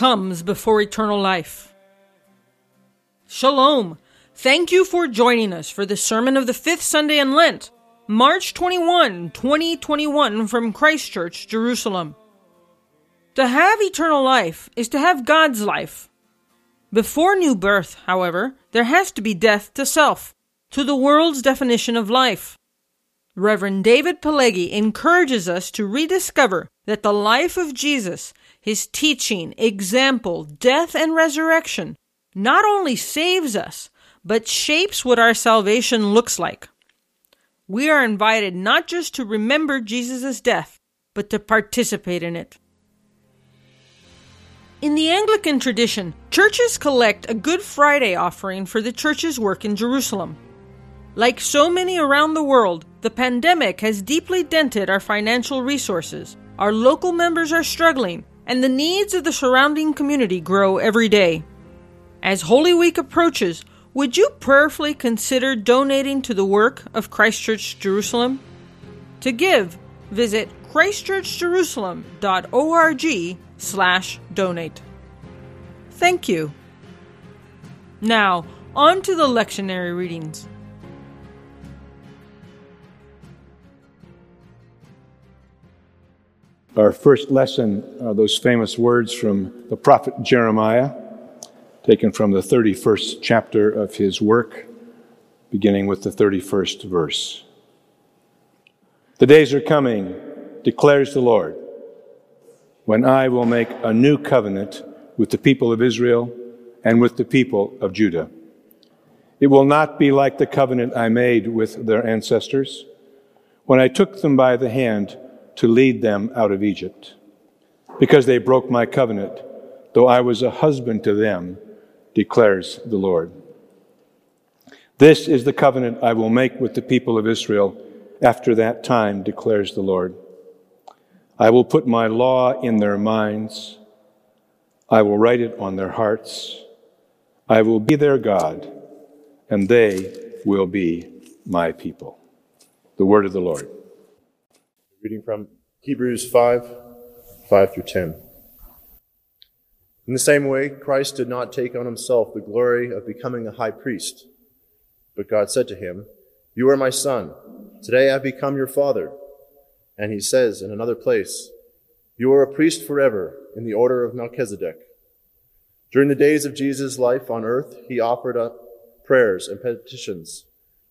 comes before eternal life. Shalom. Thank you for joining us for the sermon of the fifth Sunday in Lent, March 21, 2021, from Christ Church, Jerusalem. To have eternal life is to have God's life. Before new birth, however, there has to be death to self, to the world's definition of life. Reverend David Pileggi encourages us to rediscover that the life of Jesus, his teaching, example, death, and resurrection not only saves us, but shapes what our salvation looks like. We are invited not just to remember Jesus' death, but to participate in it. In the Anglican tradition, churches collect a Good Friday offering for the church's work in Jerusalem. Like so many around the world, the pandemic has deeply dented our financial resources. Our local members are struggling, and the needs of the surrounding community grow every day. As Holy Week approaches, would you prayerfully consider donating to the work of Christchurch Jerusalem? To give, visit christchurchjerusalem.org slash donate. Thank you. Now, on to the lectionary readings. Our first lesson are those famous words from the prophet Jeremiah, taken from the 31st chapter of his work, beginning with the 31st verse. The days are coming, declares the Lord, when I will make a new covenant with the people of Israel and with the people of Judah. It will not be like the covenant I made with their ancestors when I took them by the hand to lead them out of Egypt. Because they broke my covenant, though I was a husband to them, declares the Lord. This is the covenant I will make with the people of Israel after that time, declares the Lord. I will put my law in their minds. I will write it on their hearts. I will be their God, and they will be my people. The word of the Lord. Reading from Hebrews 5 5 through 10. In the same way, Christ did not take on himself the glory of becoming a high priest, but God said to him, You are my son. Today I have become your father. And he says in another place, You are a priest forever in the order of Melchizedek. During the days of Jesus' life on earth, he offered up prayers and petitions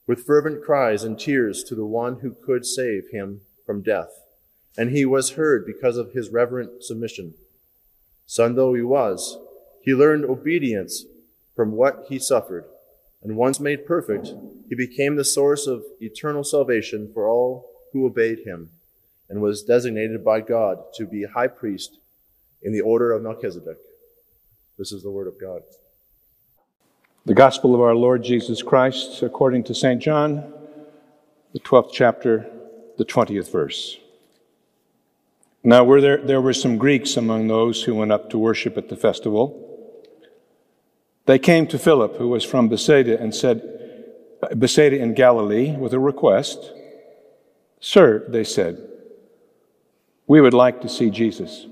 with fervent cries and tears to the one who could save him from death, and he was heard because of his reverent submission. Son though he was, he learned obedience from what he suffered, and once made perfect, he became the source of eternal salvation for all who obeyed him, and was designated by God to be high priest in the order of Melchizedek. This is the word of God. The Gospel of our Lord Jesus Christ, according to St. John, the 12th chapter, the 20th verse. Now, were there, there were some Greeks among those who went up to worship at the festival. They came to Philip, who was from Bethsaida, and said, Bethsaida in Galilee, with a request. Sir, they said, we would like to see Jesus.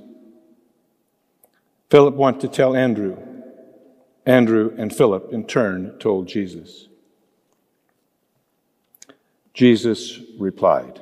Philip went to tell Andrew. Andrew and Philip, in turn, told Jesus. Jesus replied,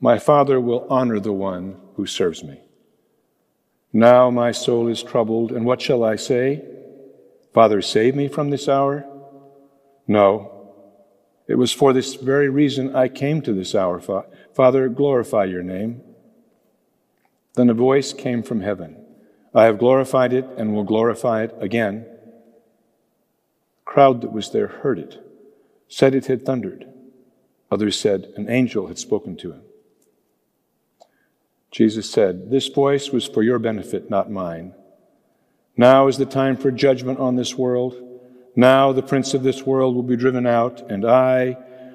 My Father will honor the one who serves me. Now my soul is troubled, and what shall I say? Father, save me from this hour? No. It was for this very reason I came to this hour. Father, glorify your name. Then a voice came from heaven I have glorified it and will glorify it again. The crowd that was there heard it, said it had thundered. Others said an angel had spoken to him. Jesus said, This voice was for your benefit, not mine. Now is the time for judgment on this world. Now the prince of this world will be driven out, and I,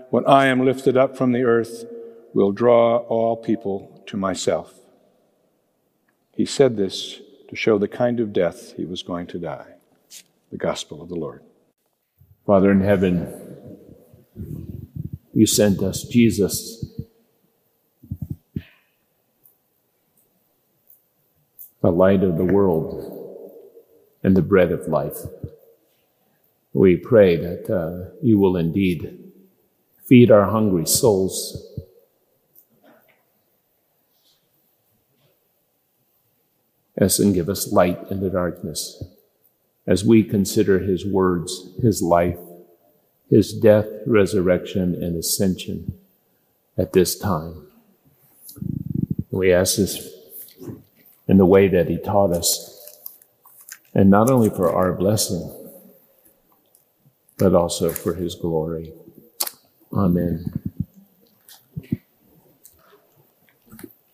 when I am lifted up from the earth, will draw all people to myself. He said this to show the kind of death he was going to die. The gospel of the Lord. Father in heaven, you sent us Jesus the light of the world and the bread of life. We pray that uh, you will indeed feed our hungry souls. Yes, and give us light in the darkness as we consider his words, his life, his death, resurrection, and ascension at this time. We ask this in the way that He taught us. And not only for our blessing, but also for His glory. Amen.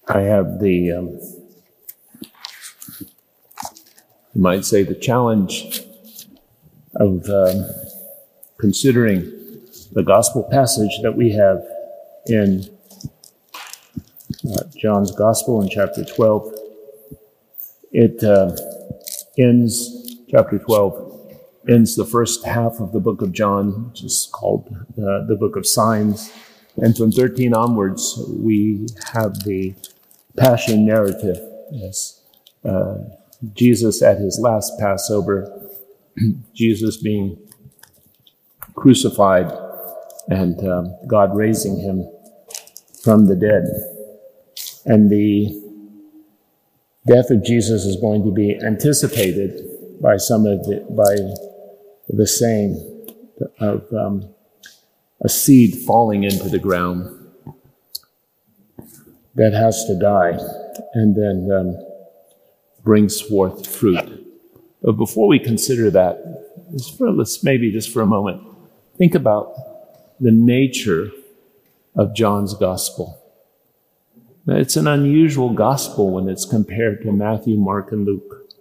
I have the, um, you might say, the challenge of um, considering the gospel passage that we have in uh, John's Gospel in chapter 12. It uh, ends, chapter 12, ends the first half of the book of John, which is called uh, the book of signs. And from 13 onwards, we have the passion narrative. Yes. Uh, Jesus at his last Passover, Jesus being crucified and um, God raising him from the dead. And the death of Jesus is going to be anticipated by some of the, by the saying of um, a seed falling into the ground that has to die and then um, brings forth fruit. But before we consider that, for, let's maybe just for a moment think about the nature of John's gospel. It's an unusual gospel when it's compared to Matthew, Mark, and Luke.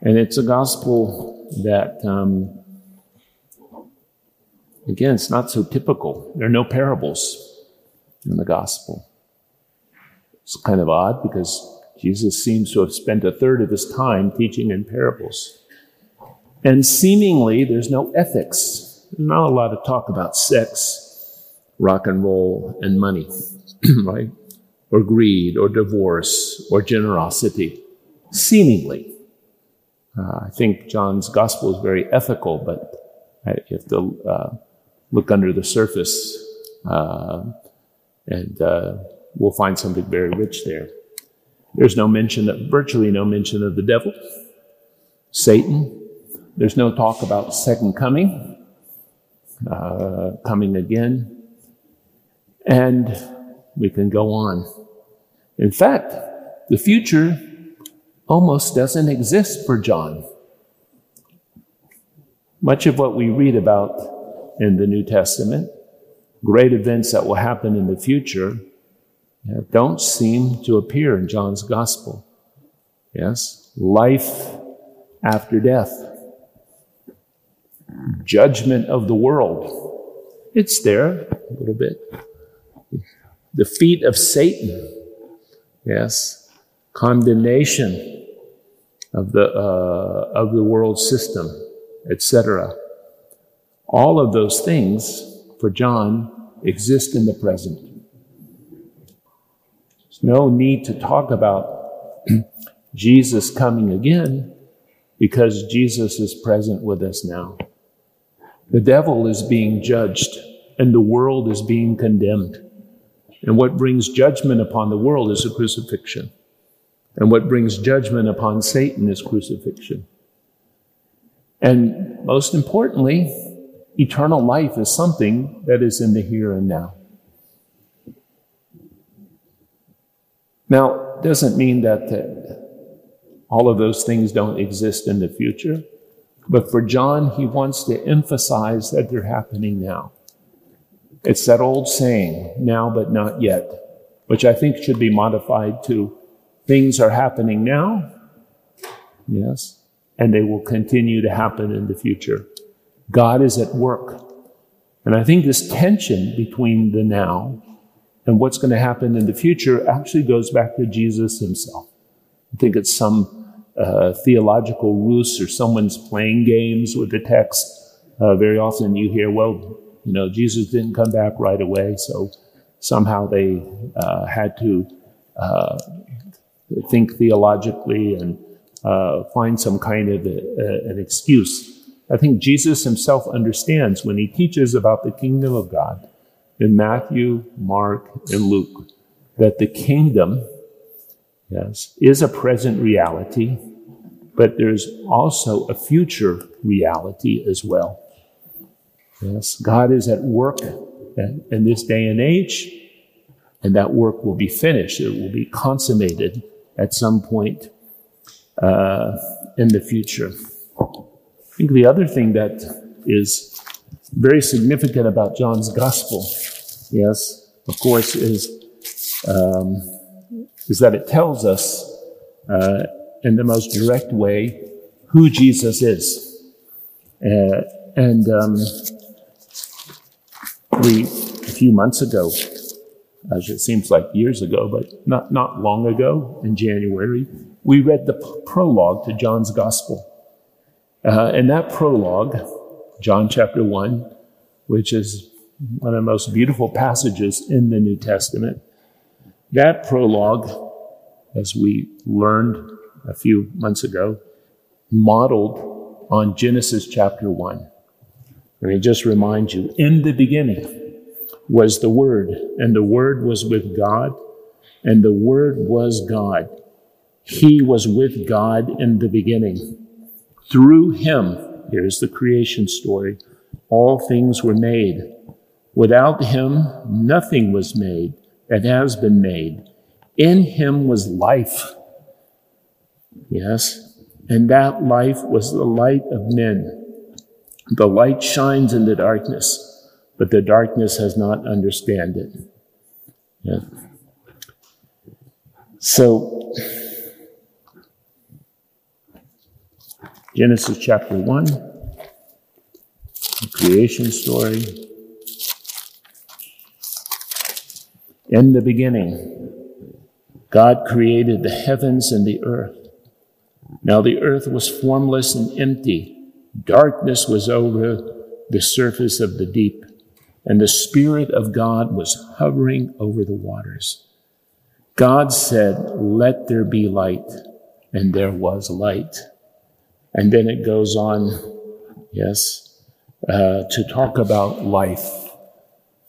And it's a gospel that, um, again, it's not so typical. There are no parables in the gospel. It's kind of odd because Jesus seems to have spent a third of his time teaching in parables. And seemingly, there's no ethics. not a lot of talk about sex, rock and roll, and money, right? Or greed or divorce or generosity, seemingly. Uh, I think John's gospel is very ethical, but you have to uh, look under the surface uh, and uh, we'll find something very rich there. There's no mention of, virtually no mention of the devil, Satan. There's no talk about second coming, uh, coming again. And we can go on. In fact, the future almost doesn't exist for John. Much of what we read about in the New Testament, great events that will happen in the future, don't seem to appear in John's gospel. Yes, life after death, judgment of the world. It's there a little bit. The feet of Satan Yes, condemnation of the uh, of the world system, etc. All of those things for John exist in the present. There's no need to talk about Jesus coming again because Jesus is present with us now. The devil is being judged and the world is being condemned. And what brings judgment upon the world is a crucifixion. And what brings judgment upon Satan is crucifixion. And most importantly, eternal life is something that is in the here and now. Now, doesn't mean that uh, all of those things don't exist in the future, but for John, he wants to emphasize that they're happening now. It's that old saying, now but not yet. which I think should be modified to things are happening now, yes, and they will continue to happen in the future. God is at work. And I think this tension between the now and what's going to happen in the future actually goes back to Jesus himself. I think it's some uh, theological ruse or someone's playing games with the text. Uh, very often you hear, well, you know, Jesus didn't come back right away, so somehow they uh, had to uh, think theologically and uh, find some kind of a, a, an excuse. I think Jesus himself understands when he teaches about the kingdom of God in Matthew, Mark, and Luke that the kingdom, yes, is a present reality, but there's also a future reality as well. Yes, God is at work in this day and age, and that work will be finished. It will be consummated at some point uh, in the future. I think the other thing that is very significant about John's gospel, yes, of course, is um, is that it tells us uh, in the most direct way who Jesus is, uh, and um, a few months ago, as it seems like years ago, but not not long ago in January, we read the prologue to John's gospel, uh, and that prologue John chapter 1, which is one of the most beautiful passages in the New Testament. That prologue, as we learned a few months ago, modeled on Genesis chapter 1. Let me just remind you in the beginning was the Word, and the Word was with God, and the Word was God. He was with God in the beginning. Through Him, Here's the creation story. All things were made. Without him, nothing was made that has been made. In him was life. Yes. And that life was the light of men. The light shines in the darkness, but the darkness has not understand it. Yeah. So, Genesis chapter 1, the creation story. In the beginning, God created the heavens and the earth. Now the earth was formless and empty. Darkness was over the surface of the deep, and the Spirit of God was hovering over the waters. God said, Let there be light, and there was light. And then it goes on, yes, uh, to talk about life.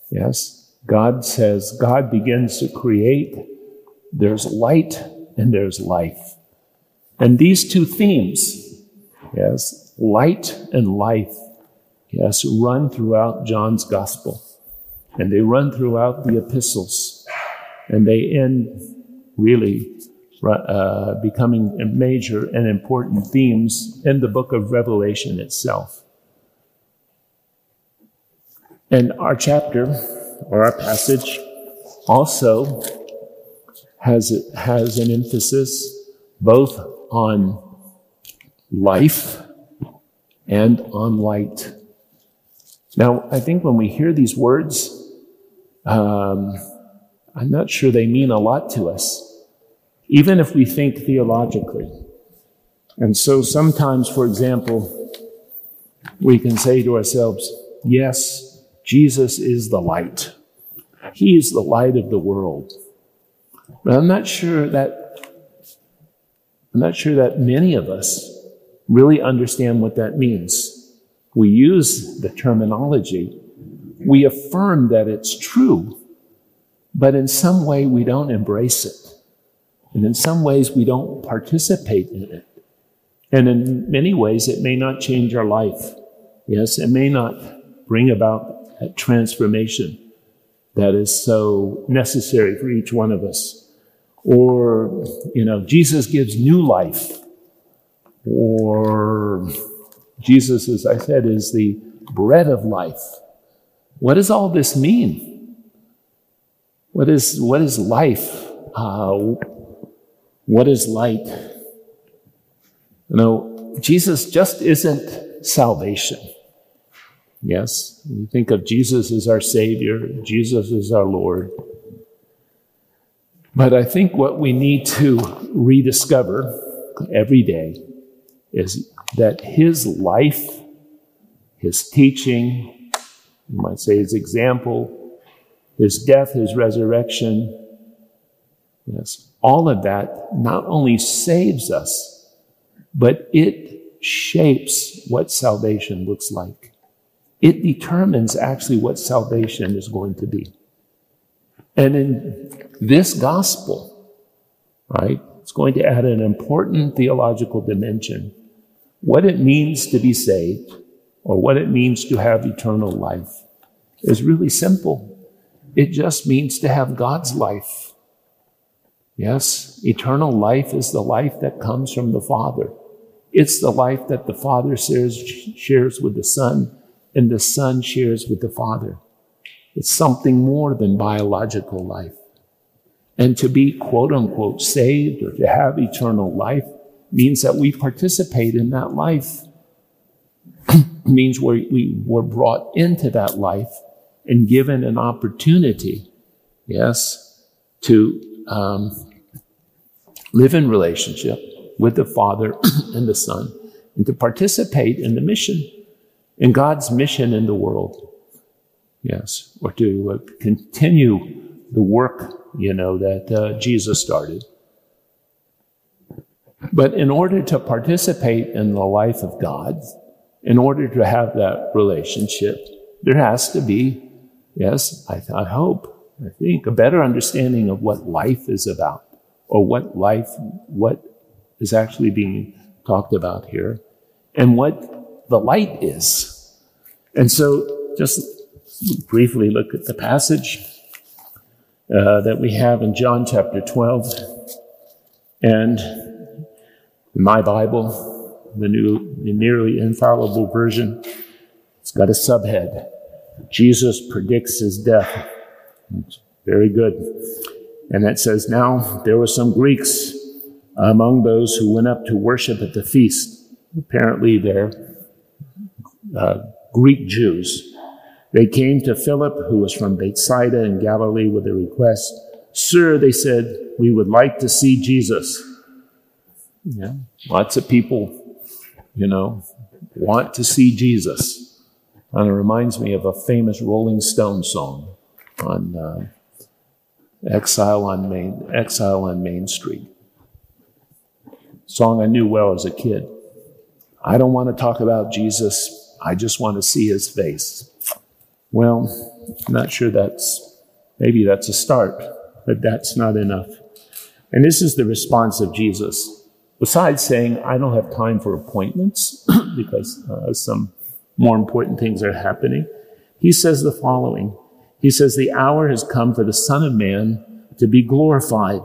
Yes, God says, God begins to create. There's light and there's life. And these two themes, yes, light and life, yes, run throughout John's gospel. And they run throughout the epistles. And they end really uh, becoming major and important themes in the book of Revelation itself. And our chapter, or our passage, also has, has an emphasis both on life and on light. Now, I think when we hear these words, um, I'm not sure they mean a lot to us even if we think theologically. And so sometimes, for example, we can say to ourselves, yes, Jesus is the light. He is the light of the world. But I'm not sure that I'm not sure that many of us really understand what that means. We use the terminology. We affirm that it's true, but in some way we don't embrace it. And in some ways, we don't participate in it. And in many ways, it may not change our life. Yes, it may not bring about that transformation that is so necessary for each one of us. Or, you know, Jesus gives new life. Or Jesus, as I said, is the bread of life. What does all this mean? What is, what is life? Uh, what is light? You know, Jesus just isn't salvation. Yes, we think of Jesus as our Savior, Jesus as our Lord. But I think what we need to rediscover every day is that His life, His teaching, you might say His example, His death, His resurrection, yes, all of that not only saves us, but it shapes what salvation looks like. It determines actually what salvation is going to be. And in this gospel, right, it's going to add an important theological dimension. What it means to be saved, or what it means to have eternal life, is really simple. It just means to have God's life. Yes, eternal life is the life that comes from the Father. It's the life that the Father shares, with the Son and the Son shares with the Father. It's something more than biological life. And to be quote unquote saved or to have eternal life means that we participate in that life. means we we were brought into that life and given an opportunity, yes, to um, live in relationship with the Father and the Son and to participate in the mission in God's mission in the world. Yes, or to uh, continue the work, you know, that uh, Jesus started. But in order to participate in the life of God, in order to have that relationship, there has to be, yes, I, I hope, I think, a better understanding of what life is about, or what life, what is actually being talked about here, and what the light is. And so just briefly look at the passage uh, that we have in John chapter 12. And in my Bible, the new, the nearly infallible version, it's got a subhead. Jesus predicts his death. It's very good. And it says, Now there were some Greeks among those who went up to worship at the feast. Apparently, they're uh, Greek Jews. They came to Philip, who was from Bethsaida in Galilee, with a request. Sir, they said, we would like to see Jesus. Yeah, lots of people, you know, want to see Jesus. And it reminds me of a famous Rolling Stone song on uh, Exile on Main Exile on Main Street. Song I knew well as a kid. I don't want to talk about Jesus I just want to see his face. Well, I'm not sure that's, maybe that's a start, but that's not enough. And this is the response of Jesus. Besides saying, I don't have time for appointments because uh, some more important things are happening, he says the following. He says, The hour has come for the Son of Man to be glorified.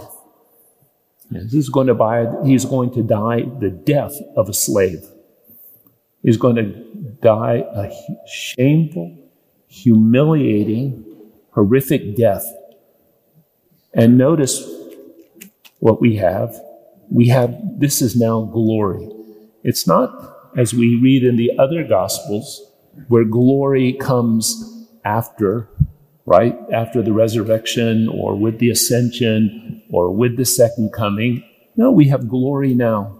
He's going to buy, he's going to die the death of a slave. He's going to die a shameful, humiliating, horrific death. And notice what we have. We have, this is now glory. It's not as we read in the other gospels where glory comes after, right? After the resurrection or with the ascension or with the second coming. No, we have glory now.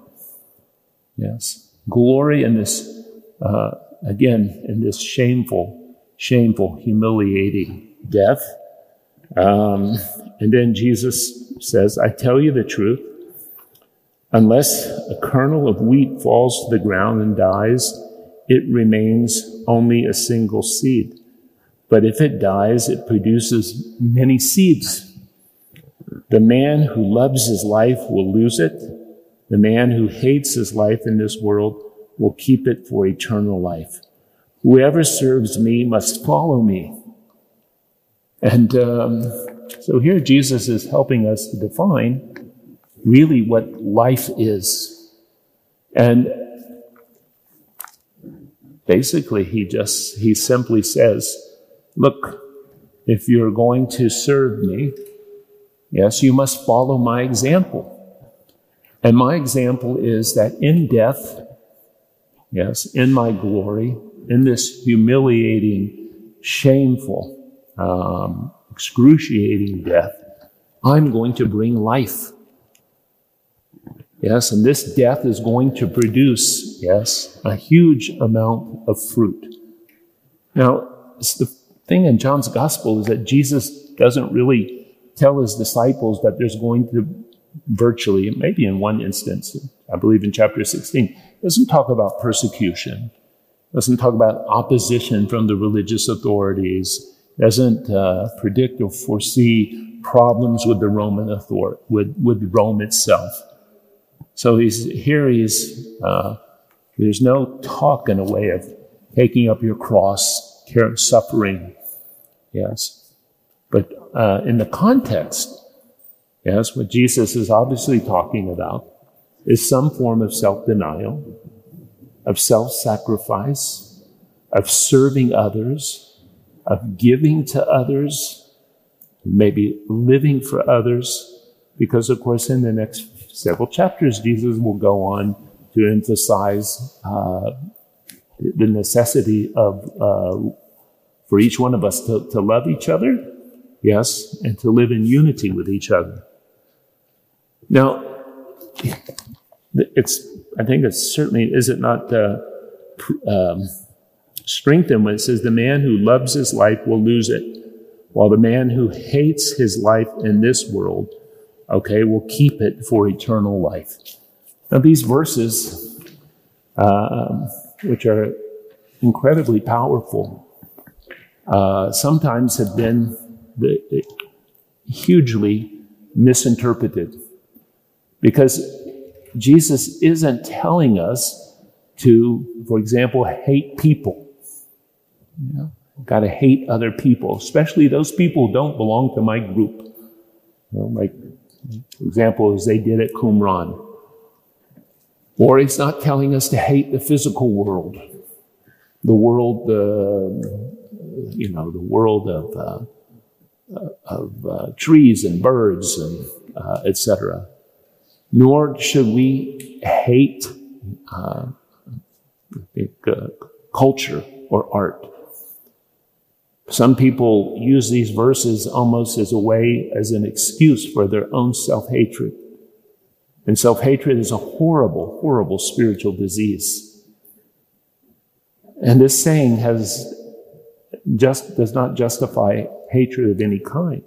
Yes. Glory in this uh, again, in this shameful, shameful, humiliating death. Um, and then Jesus says, I tell you the truth. Unless a kernel of wheat falls to the ground and dies, it remains only a single seed. But if it dies, it produces many seeds. The man who loves his life will lose it. The man who hates his life in this world will keep it for eternal life. Whoever serves me must follow me. And um, so here Jesus is helping us to define really what life is. And basically, he just, he simply says, look, if you're going to serve me, yes, you must follow my example. And my example is that in death, yes, in my glory, in this humiliating, shameful, um, excruciating death, I'm going to bring life. Yes, and this death is going to produce, yes, a huge amount of fruit. Now, the thing in John's gospel is that Jesus doesn't really tell his disciples that there's going to virtually, maybe in one instance, I believe in chapter 16, doesn't talk about persecution, doesn't talk about opposition from the religious authorities, doesn't uh, predict or foresee problems with the Roman authority, with, with Rome itself. So he's here. He's uh, there's no talk in a way of taking up your cross, care, suffering. Yes, but uh, in the context, yes, what Jesus is obviously talking about is some form of self-denial, of self-sacrifice, of serving others, of giving to others, maybe living for others, because of course in the next several chapters, Jesus will go on to emphasize uh, the necessity of uh, for each one of us to, to love each other, yes, and to live in unity with each other. Now, it's I think it's certainly is it not uh, um, strengthened when it says the man who loves his life will lose it, while the man who hates his life in this world okay, we'll keep it for eternal life. Now, these verses, uh, which are incredibly powerful, uh, sometimes have been the, hugely misinterpreted because Jesus isn't telling us to, for example, hate people. You know, got to hate other people, especially those people who don't belong to my group. You know, example as they did at Qumran. Or he's not telling us to hate the physical world, the world, uh, you know, the world of, uh, of uh, trees and birds and uh, etc. Nor should we hate uh, uh, culture or art. Some people use these verses almost as a way, as an excuse for their own self hatred. And self hatred is a horrible, horrible spiritual disease. And this saying has just, does not justify hatred of any kind.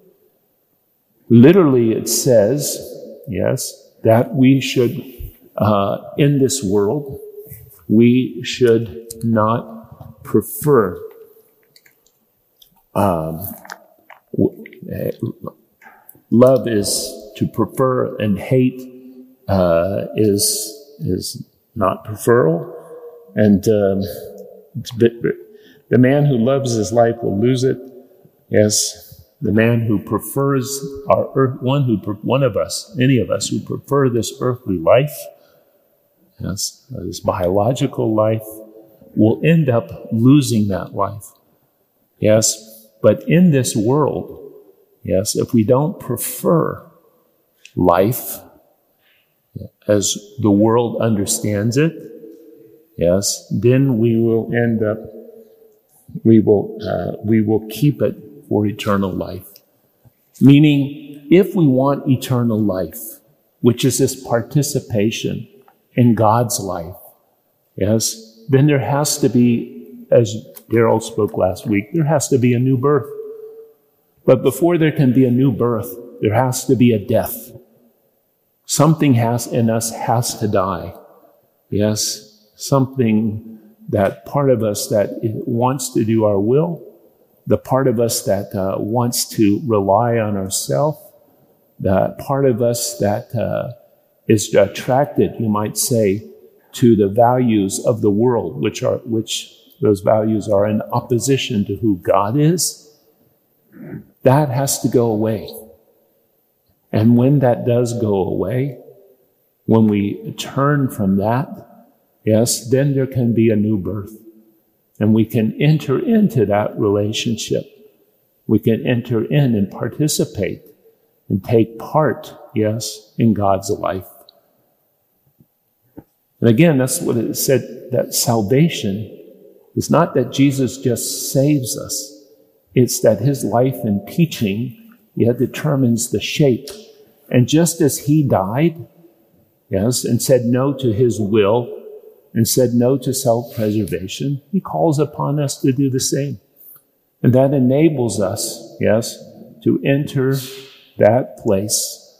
Literally, it says, yes, that we should, uh, in this world, we should not prefer um, eh, love is to prefer, and hate uh, is is not preferal. And um, the man who loves his life will lose it. Yes, the man who prefers our earth, one who one of us, any of us who prefer this earthly life, yes, this biological life, will end up losing that life. Yes, but in this world, yes, if we don't prefer life as the world understands it, yes, then we will end up, we will, uh, we will keep it for eternal life. Meaning, if we want eternal life, which is this participation in God's life, yes, then there has to be, as Daryl spoke last week, there has to be a new birth. But before there can be a new birth, there has to be a death. Something has in us has to die. Yes, something that part of us that wants to do our will, the part of us that uh, wants to rely on ourselves, the part of us that uh, is attracted, you might say, to the values of the world, which are which those values are in opposition to who God is, that has to go away. And when that does go away, when we turn from that, yes, then there can be a new birth. And we can enter into that relationship We can enter in and participate and take part, yes, in God's life. And again, that's what it said that salvation is not that Jesus just saves us, it's that his life and teaching yeah, determines the shape. And just as he died, yes, and said no to his will and said no to self preservation, he calls upon us to do the same. And that enables us, yes, to enter that place,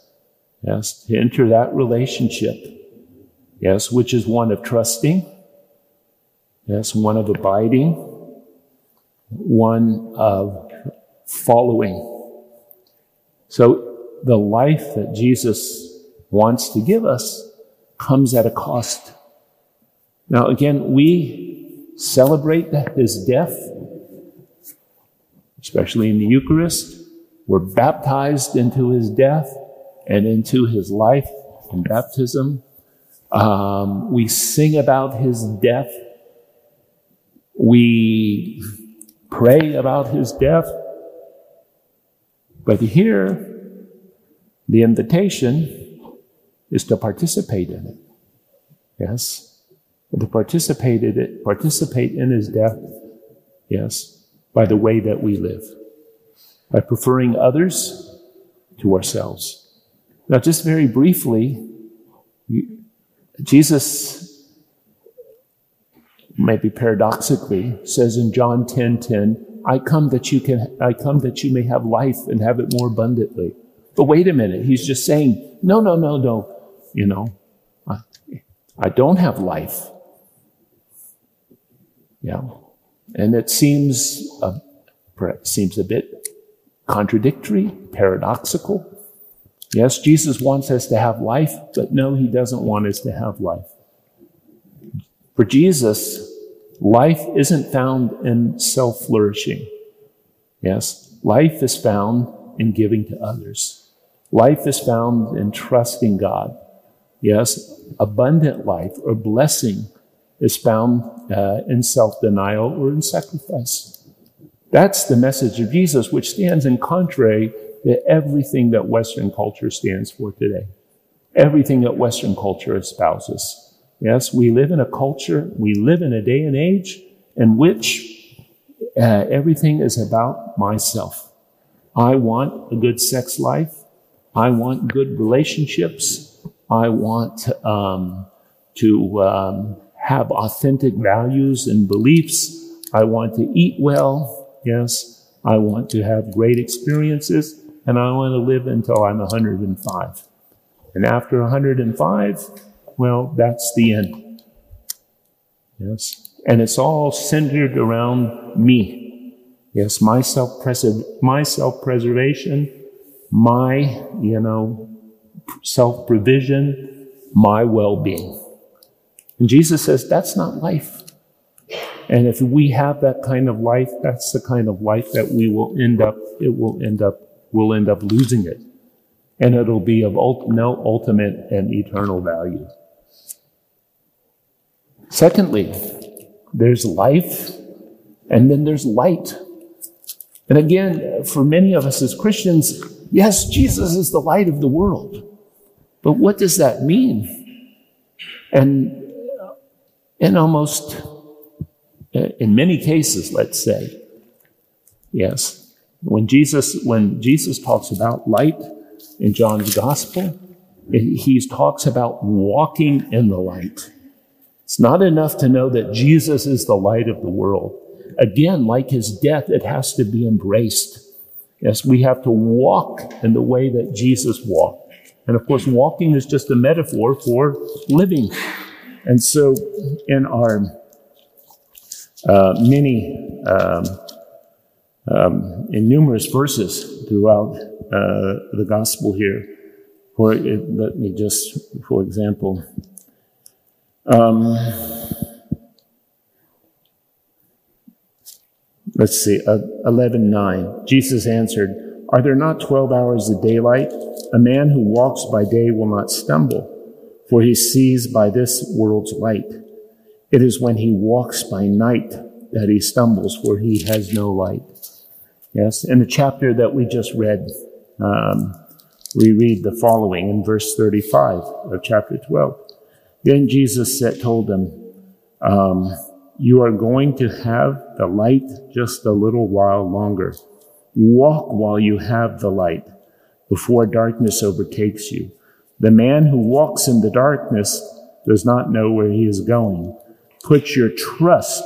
yes, to enter that relationship, yes, which is one of trusting, yes, one of abiding, one of following. So the life that Jesus wants to give us comes at a cost. Now, again, we celebrate his death, especially in the Eucharist. We're baptized into his death and into his life in baptism. Um, we sing about his death. We pray about his death. But here, the invitation is to participate in it. Yes? To participate in it, participate in his death. Yes? By the way that we live. By preferring others to ourselves. Now, just very briefly, Jesus, maybe paradoxically, says in John 10 10, I come that you can, I come that you may have life and have it more abundantly. But wait a minute, he's just saying, no, no, no, no, you know, I, I don't have life. Yeah. And it seems, uh, seems a bit contradictory, paradoxical. Yes, Jesus wants us to have life, but no, he doesn't want us to have life. For Jesus, life isn't found in self flourishing. Yes, life is found in giving to others. Life is found in trusting God. Yes, abundant life or blessing is found uh, in self denial or in sacrifice. That's the message of Jesus, which stands in contrary to everything that Western culture stands for today. Everything that Western culture espouses. Yes, we live in a culture, we live in a day and age in which uh, everything is about myself. I want a good sex life. I want good relationships. I want um, to um, have authentic values and beliefs. I want to eat well. Yes. I want to have great experiences. And I want to live until I'm 105. And after 105, well, that's the end. Yes. And it's all centered around me. Yes, my self my self-preservation, my, you know, self provision, my well being. And Jesus says that's not life. And if we have that kind of life, that's the kind of life that we will end up, it will end up, we'll end up losing it. And it'll be of ult- no ultimate and eternal value. Secondly, there's life and then there's light. And again, for many of us as Christians, Yes, Jesus is the light of the world. But what does that mean? And uh, in almost, uh, in many cases, let's say, yes, when Jesus, when Jesus talks about light in John's gospel, he talks about walking in the light. It's not enough to know that Jesus is the light of the world. Again, like his death, it has to be embraced. Yes, we have to walk in the way that Jesus walked. And of course, walking is just a metaphor for living. And so, in our uh, many, um, um, in numerous verses throughout uh, the gospel here, for let me just, for example, um, Let's see, uh, 11 9. Jesus answered, Are there not 12 hours of daylight? A man who walks by day will not stumble, for he sees by this world's light. It is when he walks by night that he stumbles, for he has no light. Yes, in the chapter that we just read, um, we read the following in verse 35 of chapter 12. Then Jesus said, told them, um, You are going to have the light just a little while longer. Walk while you have the light before darkness overtakes you. The man who walks in the darkness does not know where he is going. Put your trust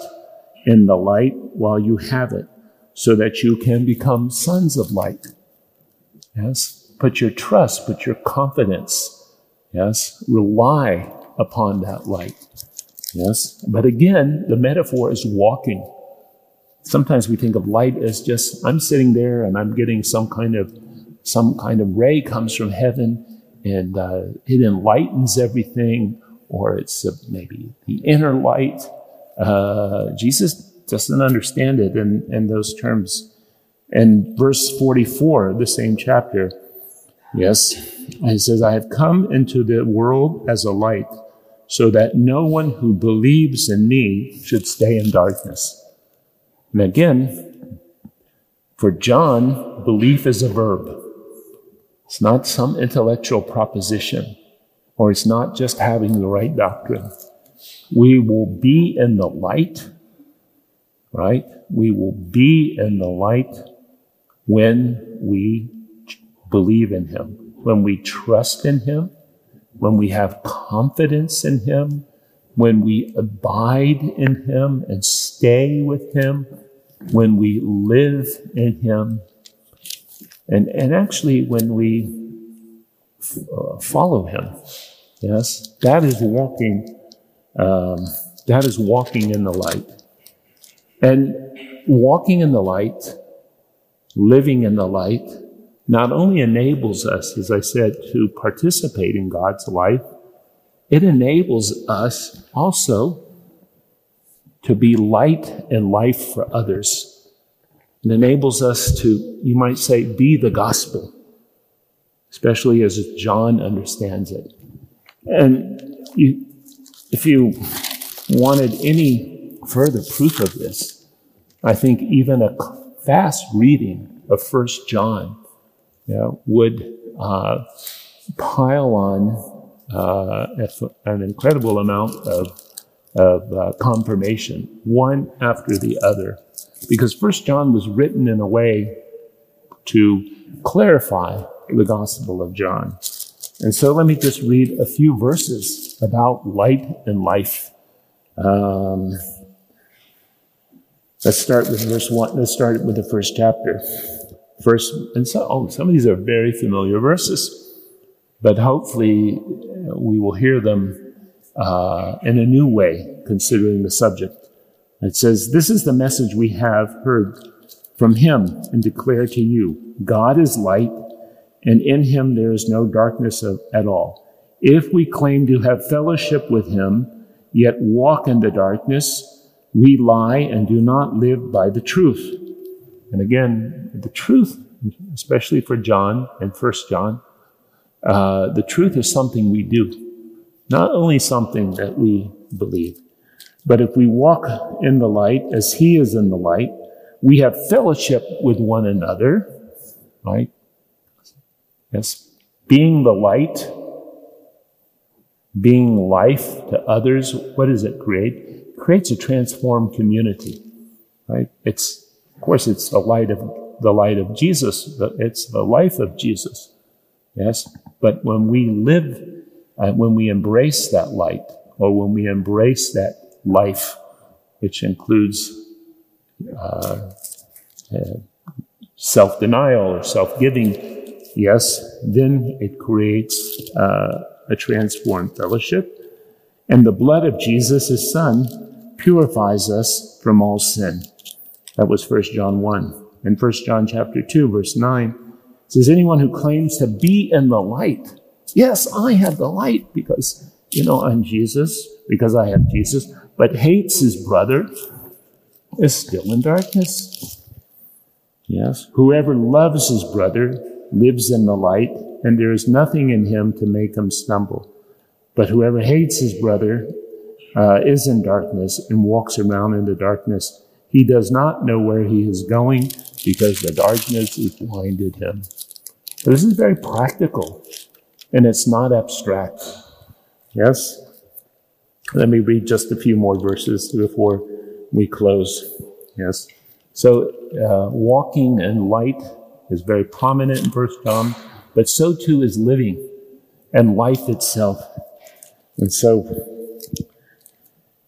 in the light while you have it so that you can become sons of light. Yes. Put your trust, put your confidence. Yes. Rely upon that light. Yes. But again, the metaphor is walking. Sometimes we think of light as just, I'm sitting there and I'm getting some kind of, some kind of ray comes from heaven and uh, it enlightens everything, or it's uh, maybe the inner light. Uh, Jesus doesn't understand it in, in those terms. And verse 44 the same chapter, yes, he says, I have come into the world as a light so that no one who believes in me should stay in darkness. And again, for John, belief is a verb. It's not some intellectual proposition, or it's not just having the right doctrine. We will be in the light, right? We will be in the light when we believe in Him, when we trust in Him, when we have confidence in Him, when we abide in Him and stay with Him, when we live in Him, and, and actually when we uh, follow Him. Yes, that is walking. Um, that is walking in the light, and walking in the light, living in the light, not only enables us, as I said, to participate in God's life, it enables us also to be light and life for others. It enables us to, you might say, be the gospel, especially as John understands it. And you, if you wanted any further proof of this, I think even a fast reading of First John you know, would uh, pile on uh, an incredible amount of, of uh, confirmation, one after the other, because First John was written in a way to clarify the Gospel of John. And so let me just read a few verses about light and life. Um, let's start with verse one. Let's start with the first chapter. First, and so, oh, some of these are very familiar verses, but hopefully uh, we will hear them uh, in a new way, considering the subject. It says, This is the message we have heard from him and declare to you God is light, and in him there is no darkness of, at all. If we claim to have fellowship with him, yet walk in the darkness, we lie and do not live by the truth. And again, the truth, especially for John and First John, uh, the truth is something we do, not only something that we believe. But if we walk in the light as He is in the light, we have fellowship with one another, right? Yes, being the light, being life to others. What does it create? It creates a transformed community, right? It's of course, it's the light of the light of Jesus. It's the life of Jesus. Yes, but when we live, uh, when we embrace that light, or when we embrace that life, which includes uh, uh, self-denial or self-giving, yes, then it creates uh, a transformed fellowship. And the blood of Jesus, his son, purifies us from all sin. That was 1 John 1. And 1 John chapter 2, verse 9, says, anyone who claims to be in the light, yes, I have the light because, you know, I'm Jesus, because I have Jesus, but hates his brother is still in darkness. Yes. Whoever loves his brother lives in the light, and there is nothing in him to make him stumble. But whoever hates his brother uh, is in darkness and walks around in the darkness He does not know where he is going because the darkness has blinded him. But this is very practical and it's not abstract. Yes? Let me read just a few more verses before we close. Yes? So, uh, walking in light is very prominent in First John, but so too is living and life itself. And so,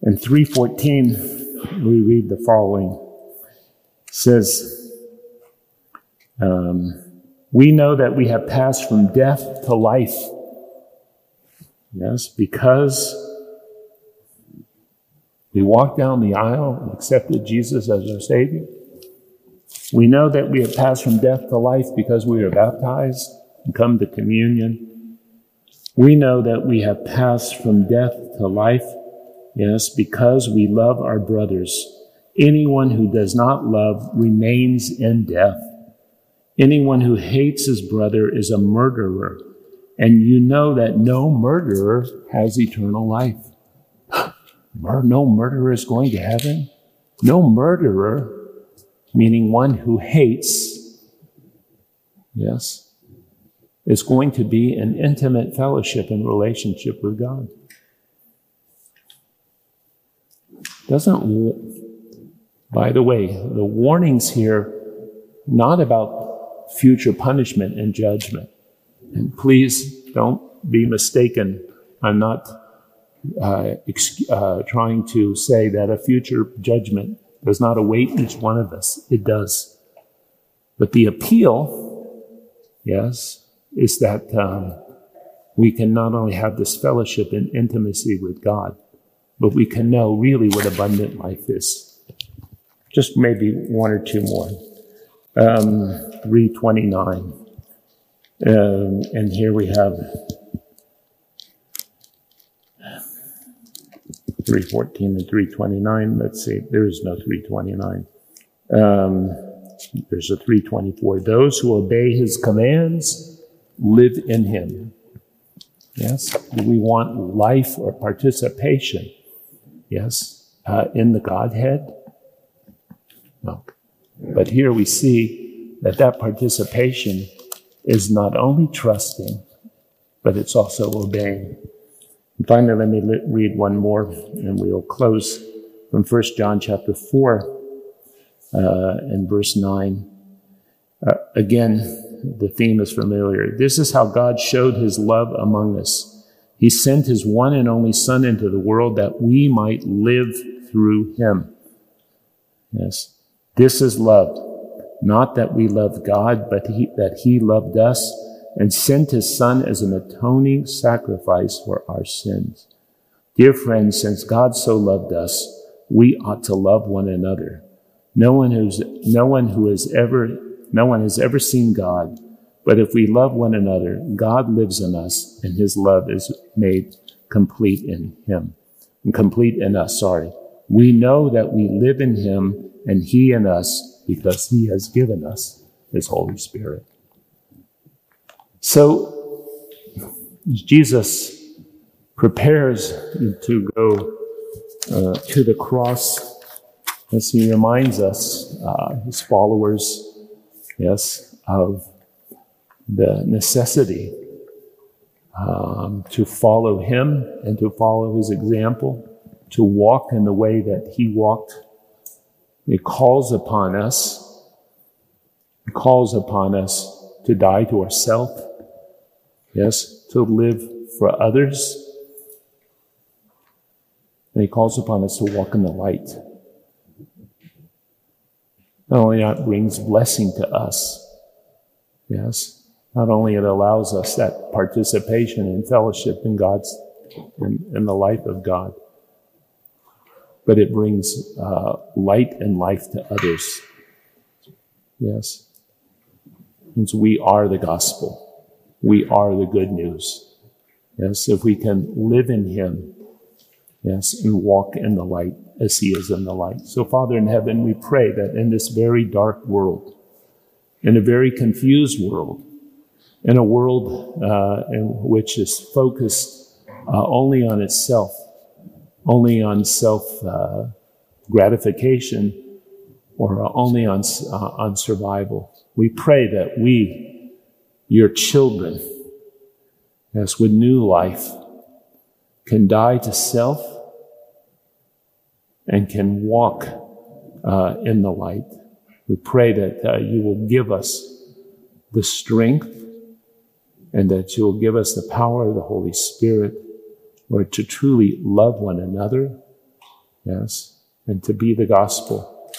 in 314, we read the following. It says, um, we know that we have passed from death to life. Yes, because we walked down the aisle and accepted Jesus as our Savior. We know that we have passed from death to life because we are baptized and come to communion. We know that we have passed from death to life, yes, because we love our brothers. Anyone who does not love remains in death. Anyone who hates his brother is a murderer, and you know that no murderer has eternal life. no murderer is going to heaven. No murderer, meaning one who hates, yes, is going to be in intimate fellowship and relationship with God. Doesn't, by the way, the warnings here, not about future punishment and judgment. And please don't be mistaken. I'm not uh, ex- uh, trying to say that a future judgment does not await each one of us. It does. But the appeal, yes, is that um, we can not only have this fellowship and intimacy with God, but we can know really what abundant life is. Just maybe one or two more. Um, 329. Um, and here we have 314 and 329. Let's see, there is no 329. Um, there's a 324. Those who obey his commands live in him. Yes? Do we want life or participation? Yes? Uh, in the Godhead? No. But here we see that that participation is not only trusting, but it's also obeying. And finally, let me read one more and we'll close from 1 John chapter 4 uh, and verse 9. Uh, again, the theme is familiar. This is how God showed his love among us. He sent his one and only Son into the world that we might live through him. Yes. This is love not that we loved God, but he, that he loved us and sent his son as an atoning sacrifice for our sins. Dear friends, since God so loved us, we ought to love one another. No one who's, no one who has ever, no one has ever seen God. But if we love one another, God lives in us and his love is made complete in him. Complete in us, sorry. We know that we live in him and he in us because he has given us his Holy Spirit. So, Jesus prepares to go uh, to the cross as he reminds us, uh, his followers, yes, of the necessity um, to follow him and to follow his example, to walk in the way that he walked it calls upon us, it calls upon us to die to ourselves, yes, to live for others. And he calls upon us to walk in the light. Not only that brings blessing to us, yes, not only it allows us that participation and fellowship in God's, in, in the life of God, but it brings uh, light and life to others. Yes. Means we are the gospel. We are the good news. Yes, if we can live in Him, yes, and walk in the light as He is in the light. So, Father in heaven, we pray that in this very dark world, in a very confused world, in a world uh, in which is focused uh, only on itself, only on self uh, gratification, or only on, uh, on survival. We pray that we, your children, as with new life, can die to self and can walk uh, in the light. We pray that uh, you will give us the strength and that you will give us the power of the Holy Spirit, Lord, to truly love one another, yes, and to be the gospel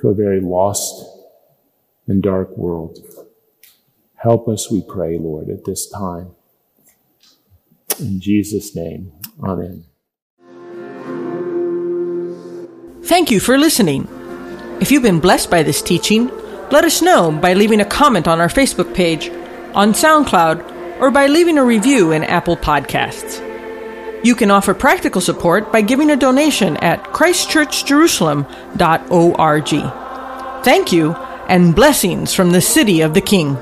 to a very lost and dark world. Help us, we pray, Lord, at this time. In Jesus' name, Amen. Thank you for listening. If you've been blessed by this teaching, let us know by leaving a comment on our Facebook page, on SoundCloud, or by leaving a review in Apple Podcasts. You can offer practical support by giving a donation at christchurchjerusalem.org. Thank you, and blessings from the City of the King.